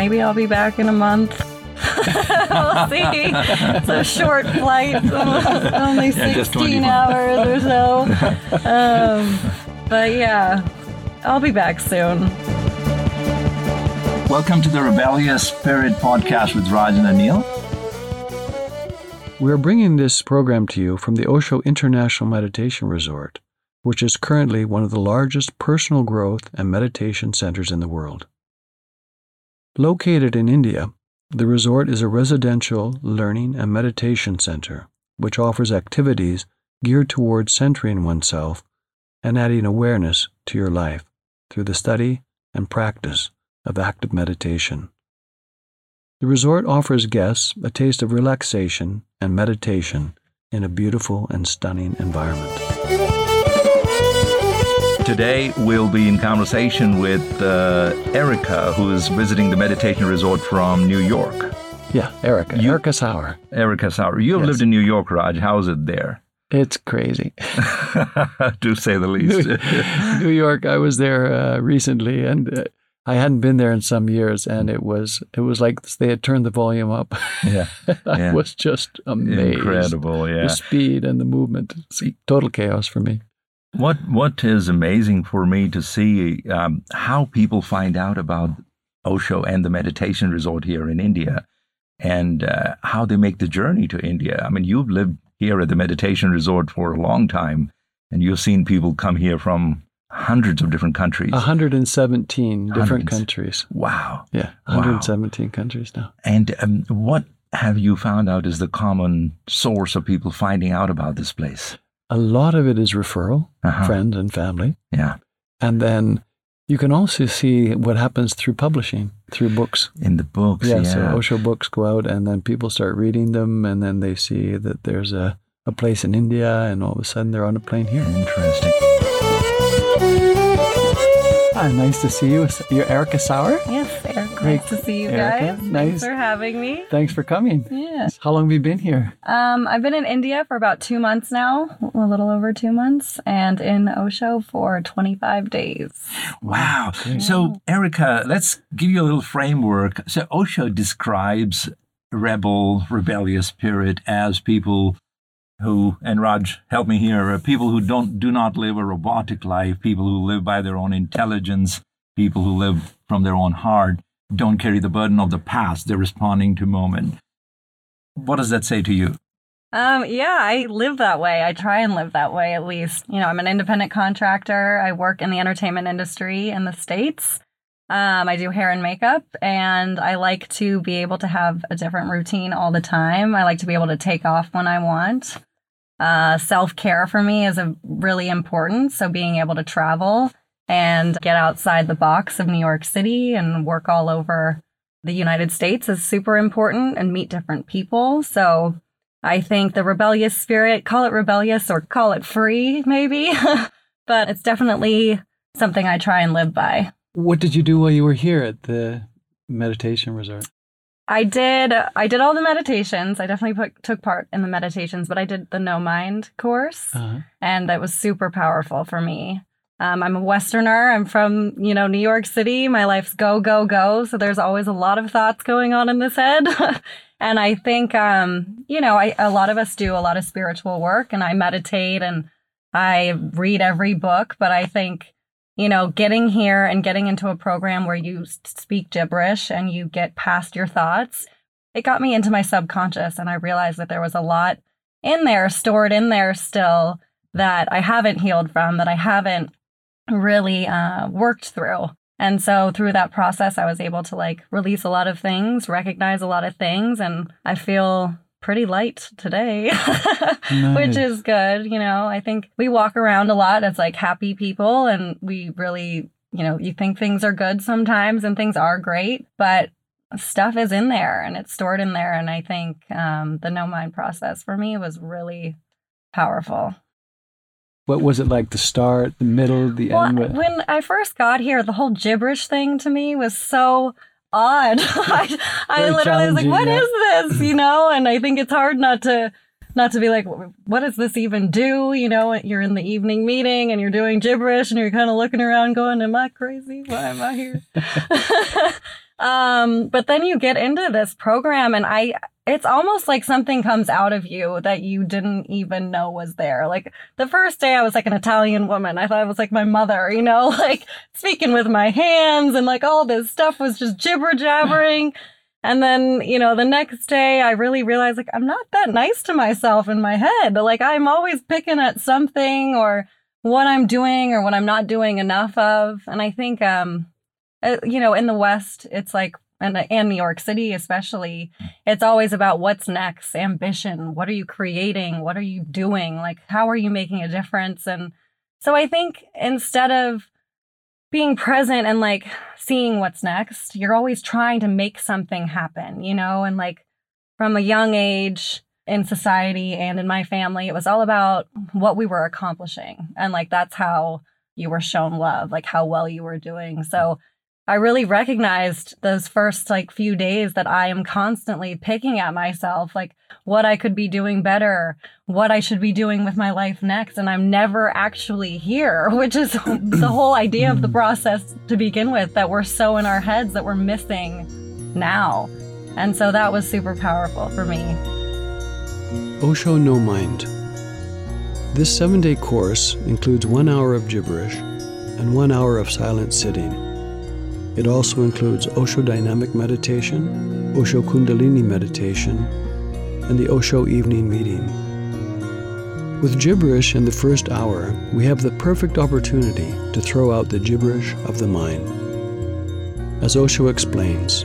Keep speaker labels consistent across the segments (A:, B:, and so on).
A: maybe I'll be back in a month. we'll see. It's a short flight, only 16
B: 21.
A: hours or so. Um, but yeah, I'll be back soon.
B: Welcome to the Rebellious Spirit podcast with Raj and Anil.
C: We are bringing this program to you from the Osho International Meditation Resort, which is currently one of the largest personal growth and meditation centers in the world. Located in India, the resort is a residential learning and meditation center which offers activities geared towards centering oneself and adding awareness to your life through the study and practice of active meditation. The resort offers guests a taste of relaxation and meditation in a beautiful and stunning environment.
B: Today we'll be in conversation with uh, Erica, who is visiting the meditation resort from New York.
C: Yeah, Erica.
B: You-
C: Erica Sauer.
B: Erica Sauer, you have
C: Yes.
B: lived in New York, Raj. How's it there?
C: It's crazy.
B: to say the least.
C: New York. I was there uh, recently, and uh, I hadn't been there in some years, and it was it was like they had turned the volume up.
B: yeah,
C: I
B: Yeah.
C: was just amazed.
B: incredible. Yeah.
C: The speed and the movement. Total chaos for me.
B: What What is amazing for me to see um, how people find out about Osho and the meditation resort here in India, and uh, how they make the journey to India. I mean, you've lived here at the meditation resort for a long time, and you've seen people come here from hundreds of different countries.
C: 117 different
B: Hundreds.
C: countries.
B: Wow!
C: Yeah,
B: Wow.
C: 117 countries now.
B: And um, what have you found out is the common source of people finding out about this place?
C: A lot of it is referral,
B: Uh-huh.
C: friends and family.
B: Yeah,
C: And then you can also see what happens through publishing, through books.
B: in the books.
C: Yeah,
B: Yeah,
C: so Osho books go out and then people start reading them and then they see that there's a, a place in India and all of a sudden they're on a plane here.
B: interesting.
C: Hi, nice to see you. You're Erica Sauer.
A: Yes, Eric.
C: Great.
A: Nice to see you
C: Erica,
A: guys.
C: nice.
A: Thanks for having me.
C: Thanks for coming.
A: Yeah.
C: How long have you been here?
A: Um, I've been in India for about two months now, a little over two months, and in Osho for 25 days.
B: Wow. So, Erica, let's give you a little framework. So, Osho describes rebel, rebellious spirit as people who, and Raj, help me here, uh, people who don't do not live a robotic life, people who live by their own intelligence, people who live from their own heart, don't carry the burden of the past. They're responding to moment. What does that say to you?
A: Um, yeah, I live that way. I try and live that way at least. You know, I'm an independent contractor. I work in the entertainment industry in the States. Um, I do hair and makeup, and I like to be able to have a different routine all the time. I like to be able to take off when I want. Uh, Self care for me is a, really important. So being able to travel and get outside the box of New York City and work all over the United States is super important and meet different people. So I think the rebellious spirit, call it rebellious or call it free, maybe, but it's definitely something I try and live by.
C: What did you do while you were here at the meditation resort?
A: I did I did all the meditations. I definitely put, took part in the meditations, but I did the no mind course
C: Uh-huh.
A: and that was super powerful for me. Um, I'm a Westerner. I'm from, you know, New York City. My life's go, go, go. So there's always a lot of thoughts going on in this head. and I think, um, you know, I, a lot of us do a lot of spiritual work and I meditate and I read every book. But I think, you know, getting here and getting into a program where you speak gibberish and you get past your thoughts, it got me into my subconscious. And I realized that there was a lot in there, stored in there still that I haven't healed from, that I haven't really uh, worked through. And so through that process, I was able to like release a lot of things, recognize a lot of things, and I feel pretty light today, which is good. You know, I think we walk around a lot as like happy people, and we really, you know, you think things are good sometimes and things are great, but stuff is in there and it's stored in there. And I think um, the no mind process for me was really powerful.
C: What was it like? The start, the middle, the
A: Well,
C: end? What-
A: when I first got here, the whole gibberish thing to me was so odd. I, I literally was like, "What
C: yeah.
A: is this?" You know, and I think it's hard not to not to be like, "What does this even do?" You know, you're in the evening meeting and you're doing gibberish and you're kind of looking around, going, "Am I crazy? Why am I here?" um, but then you get into this program and I, it's almost like something comes out of you that you didn't even know was there. Like the first day I was like an Italian woman. I thought I was like my mother, you know, like speaking with my hands and like all this stuff was just jibber jabbering. And then, you know, the next day I really realized like I'm not that nice to myself in my head. Like I'm always picking at something or what I'm doing or what I'm not doing enough of. And I think, um, uh, you know, in the West, it's like, and, and New York City, especially, it's always about what's next, ambition. What are you creating? What are you doing? Like, how are you making a difference? And so I think instead of being present and like seeing what's next, you're always trying to make something happen, you know, and like from a young age, in society and in my family, it was all about what we were accomplishing. And like that's how you were shown love, like how well you were doing. So I really recognized those first like few days that I am constantly picking at myself, like what I could be doing better, what I should be doing with my life next. And I'm never actually here, which is the whole idea of the mm. process to begin with, that we're so in our heads that we're missing now. And so that was super powerful for me.
C: Osho No Mind. This seven day course includes one hour of gibberish and one hour of silent sitting. It also includes Osho Dynamic Meditation, Osho Kundalini Meditation, and the Osho Evening Meeting. With gibberish in the first hour, we have the perfect opportunity to throw out the gibberish of the mind. As Osho explains,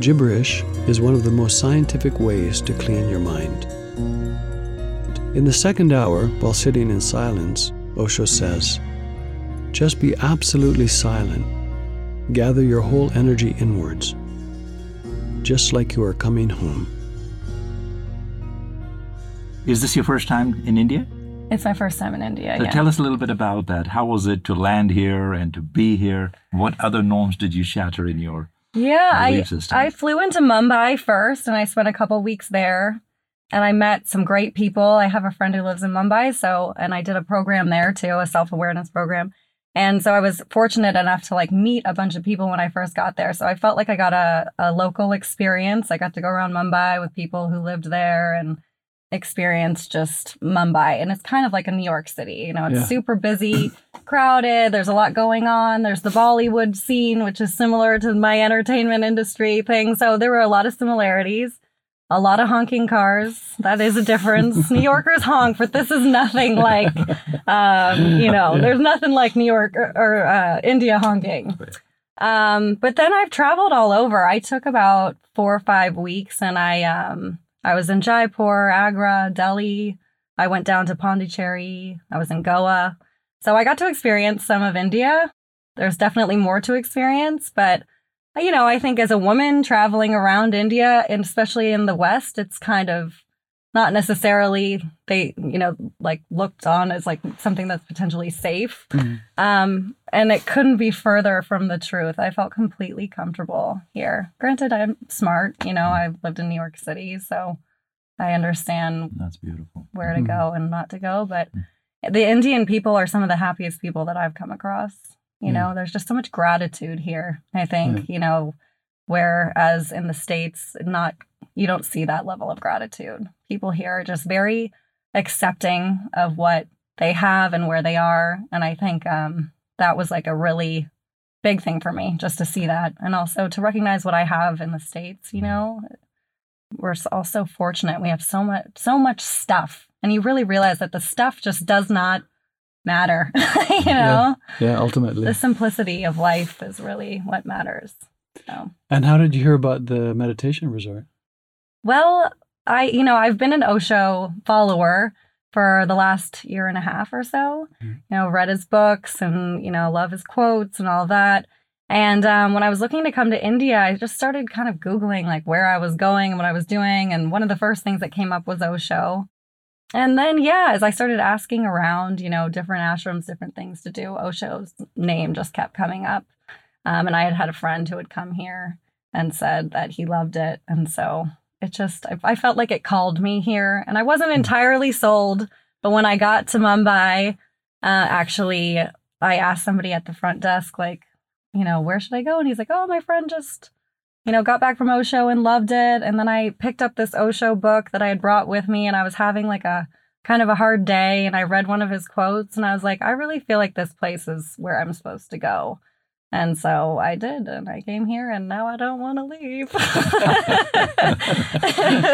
C: gibberish is one of the most scientific ways to clean your mind. In the second hour, while sitting in silence, Osho says, just be absolutely silent. Gather your whole energy inwards, just like you are coming home.
B: Is this your first time in India?
A: It's my first time in India.
B: So
A: yeah.
B: tell us a little bit about that. How was it to land here and to be here? What other norms did you shatter in your
A: Yeah, I
B: system?
A: I flew into Mumbai first, and I spent a couple weeks there, and I met some great people. I have a friend who lives in Mumbai, so and I did a program there too, a self awareness program, and so I was fortunate enough to like meet a bunch of people when I first got there. So I felt like I got a a local experience. I got to go around Mumbai with people who lived there and experience just Mumbai. And it's kind of like a New York City. You know, it's
C: Yeah.
A: super busy, crowded. There's a lot going on. There's the Bollywood scene, which is similar to my entertainment industry thing. So there were a lot of similarities. A lot of honking cars. That is a difference. New Yorkers honk, but this is nothing like, um, you know, there's nothing like New York or, or uh, India honking. Um, but then I've traveled all over. I took about four or five weeks and I um I was in Jaipur, Agra, Delhi. I went down to Pondicherry. I was in Goa. So I got to experience some of India. There's definitely more to experience, but you know, I think as a woman traveling around India and especially in the West, it's kind of not necessarily they, you know, like looked on as like something that's potentially safe.
C: Mhm.
A: Um, and it couldn't be further from the truth. I felt completely comfortable here. Granted, I'm smart, you know, I've lived in New York City, so I understand
B: That's beautiful.
A: where to
C: Mhm.
A: go and not to go. But the Indian people are some of the happiest people that I've come across. You know, there's just so much gratitude here, I think, you know, whereas in the States, not, you don't see that level of gratitude. People here are just very accepting of what they have and where they are. And I think um, that was like a really big thing for me just to see that. And also to recognize what I have in the States, you know, we're s- all so fortunate. We have so much, so much stuff, and you really realize that the stuff just does not matter. you know,
C: Yeah, ultimately.
A: the simplicity of life is really what matters. So,
C: And how did you hear about the meditation resort?
A: well, I, you know, I've been an Osho follower for the last year and a half or so.
C: Mhm.
A: You know, read his books and you know, love his quotes and all that. And um, when I was looking to come to India, I just started kind of Googling like where I was going and what I was doing. And one of the first things that came up was Osho. And then, yeah, as I started asking around, you know, different ashrams, different things to do, Osho's name just kept coming up. Um, and I had had a friend who had come here and said that he loved it. And so it just, I, I felt like it called me here. And I wasn't entirely sold. But when I got to Mumbai, uh, actually, I asked somebody at the front desk, like, you know, where should I go? And he's like, oh, my friend just, you know, got back from Osho and loved it. And then I picked up this Osho book that I had brought with me and I was having like a kind of a hard day. And I read one of his quotes and I was like, I really feel like this place is where I'm supposed to go. And so I did, and I came here, and now I don't want to leave.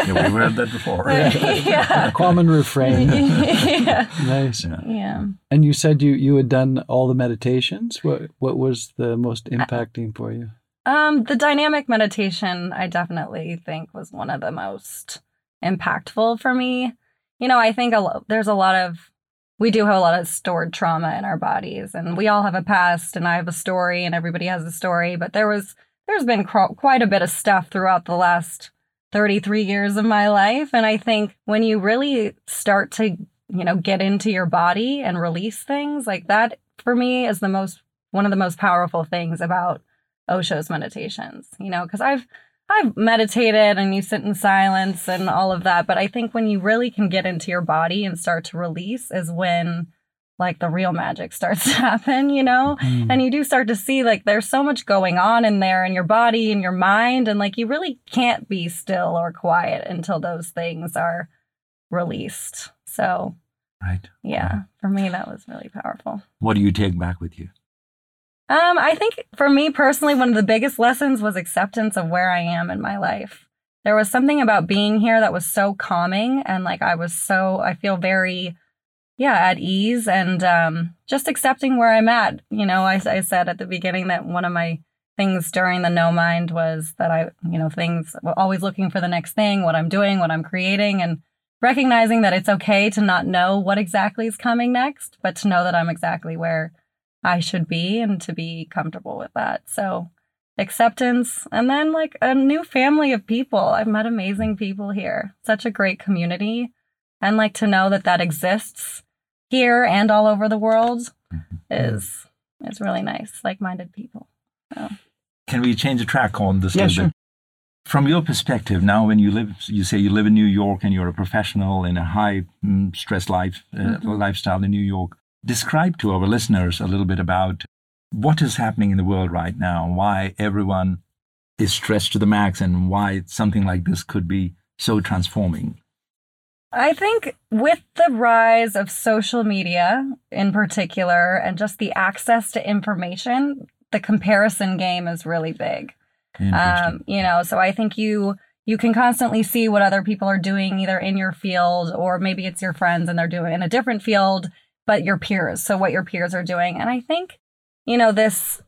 B: yeah, we've heard that before.
A: yeah.
C: A common refrain.
A: yeah.
C: nice.
B: Yeah.
A: Yeah.
C: And you said you you had done all the meditations. What what was the most impacting for you?
A: Um, the dynamic meditation, I definitely think was one of the most impactful for me. You know, I think a lo- there's a lot of we do have a lot of stored trauma in our bodies, and we all have a past, and I have a story, and everybody has a story. But there was there's been quite a bit of stuff throughout the last 33 years of my life, and I think when you really start to you know get into your body and release things like that, for me is the most one of the most powerful things about Osho's meditations, you know, because I've I've meditated and you sit in silence and all of that, but I think when you really can get into your body and start to release is when like the real magic starts to happen, you know?
C: Mm.
A: And you do start to see like there's so much going on in there in your body and your mind and like you really can't be still or quiet until those things are released. So,
B: Right.
A: yeah, for me that was really powerful.
B: What do you take back with you?
A: Um, I think for me personally, one of the biggest lessons was acceptance of where I am in my life. There was something about being here that was so calming and like I was so I feel very yeah, at ease and um just accepting where I'm at. You know, I, I said at the beginning that one of my things during the no mind was that I, you know, things always looking for the next thing, what I'm doing, what I'm creating and recognizing that it's okay to not know what exactly is coming next, but to know that I'm exactly where I should be and to be comfortable with that. So, acceptance and then like a new family of people. I've met amazing people here. Such a great community. And like to know that that exists here and all over the world is is really nice. Like-minded people. So.
B: Can we change the track on this
C: Yeah, sure.
B: bit? From your perspective, now when you live, you say you live in New York and you're a professional in a high mm, stress life uh,
A: Mhm.
B: lifestyle in New York. Describe to our listeners a little bit about what is happening in the world right now, why everyone is stressed to the max, and why something like this could be so transforming.
A: I think with the rise of social media in particular and just the access to information, the comparison game is really big. Um, you know, so I think you you can constantly see what other people are doing either in your field or maybe it's your friends and they're doing in a different field, but your peers. So what your peers are doing. And I think, you know, this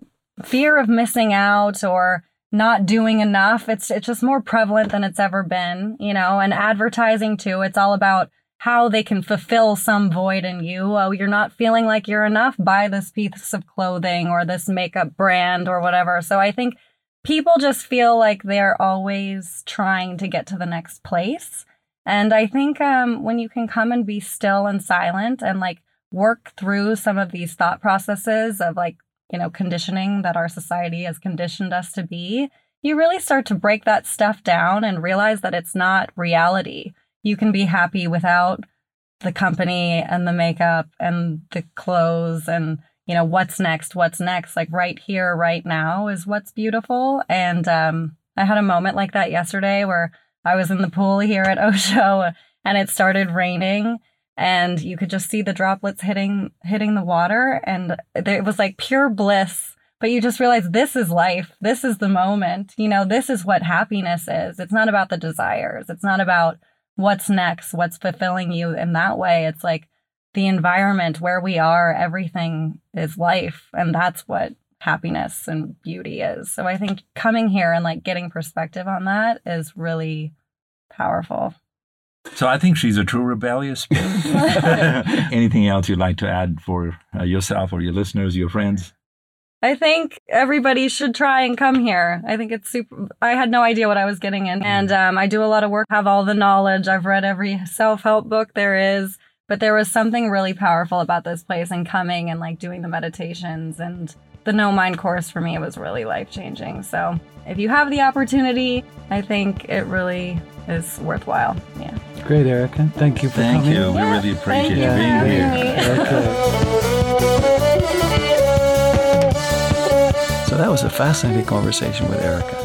A: fear of missing out or not doing enough, it's it's just more prevalent than it's ever been, you know, and advertising too. It's all about how they can fulfill some void in you. Oh, you're not feeling like you're enough, buy this piece of clothing or this makeup brand or whatever. So I think people just feel like they're always trying to get to the next place. And I think um, when you can come and be still and silent and like work through some of these thought processes of like, you know, conditioning that our society has conditioned us to be, you really start to break that stuff down and realize that it's not reality. You can be happy without the company and the makeup and the clothes and you know what's next what's next? Like right here right now is what's beautiful. And um i had a moment like that yesterday where i was in the pool here at osho and it started raining and you could just see the droplets hitting hitting the water and it was like pure bliss but you just realize this is life this is the moment you know this is what happiness is it's not about the desires it's not about what's next what's fulfilling you in that way it's like the environment where we are, everything is life. And that's what happiness and beauty is. So I think coming here and like getting perspective on that is really powerful.
B: So I think she's a true rebellious spirit. Anything else you'd like to add for uh, yourself or your listeners, your friends?
A: I think everybody should try and come here. I think it's super. I had no idea what I was getting in. And um, I do a lot of work, have all the knowledge. I've read every self help book there is. But there was something really powerful about this place and coming and like doing the meditations and the no mind course for me was really life changing. So if you have the opportunity, I think it really is worthwhile. Yeah.
C: Great, Erica. Thank you for
B: Thank
C: coming.
B: you. We
A: Yeah,
B: really appreciate
A: thank
B: you
A: you for
B: being here.
C: So So that was a fascinating conversation with Erica.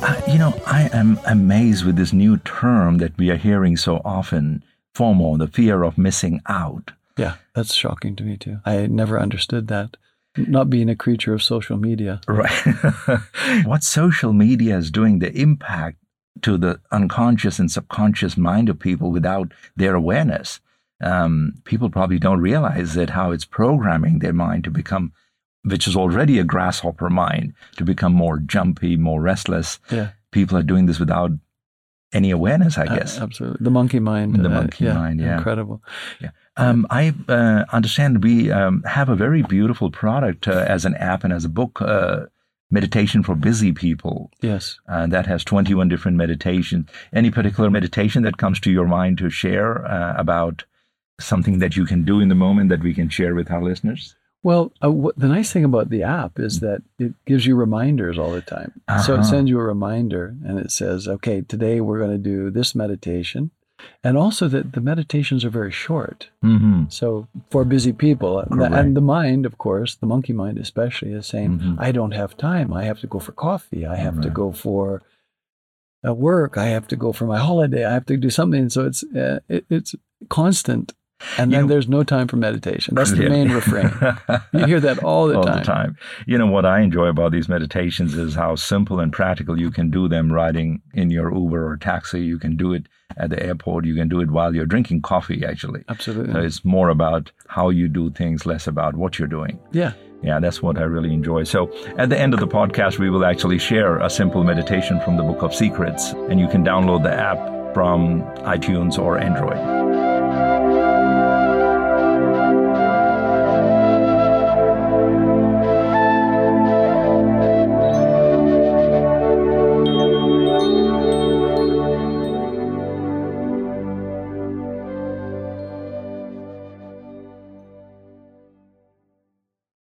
B: Uh, you know, I am amazed with this new term that we are hearing so often FOMO, the fear of missing out.
C: Yeah, that's shocking to me too. I never understood that. Not being a creature of social media.
B: Right. what social media is doing, the impact to the unconscious and subconscious mind of people without their awareness. Um, people probably don't realize that how it's programming their mind to become, which is already a grasshopper mind, to become more jumpy, more restless.
C: Yeah.
B: People are doing this without any awareness, I
C: Uh,
B: guess.
C: absolutely. The monkey mind.
B: The
C: uh,
B: monkey mind, yeah.
C: Incredible.
B: Um, I uh, understand we um, have a very beautiful product uh, as an app and as a book, uh, Meditation for Busy People.
C: Yes.
B: Uh, that has 21 different meditations. Any particular meditation that comes to your mind to share uh, about something that you can do in the moment that we can share with our listeners?
C: Well, uh, what, the nice thing about the app is that it gives you reminders all the time. So it
B: Uh-huh.
C: sends you a reminder and it says, okay, today we're going to do this meditation. And also that the meditations are very short.
B: Mm-hmm.
C: So for busy people, and the-
B: Correct.
C: and the mind, of course, the monkey mind especially, is saying,
B: Mhm.
C: I don't have time. I have to go for coffee. I have to go for uh, work. I have to go for my holiday. I have to do something. So it's uh, it, it's constant. And then
B: know-
C: there's no time for meditation. That's the
B: Yeah.
C: main refrain. You hear that all the
B: all
C: time.
B: the time. You know what I enjoy about these meditations is how simple and practical you can do them riding in your Uber or taxi. You can do it at the airport. You can do it while you're drinking coffee. Actually,
C: Absolutely.
B: so it's more about how you do things, less about what you're doing.
C: yeah.
B: Yeah, that's what I really enjoy. So, at the end of the podcast, we will actually share a simple meditation from the Book of Secrets, and you can download the app from iTunes or Android.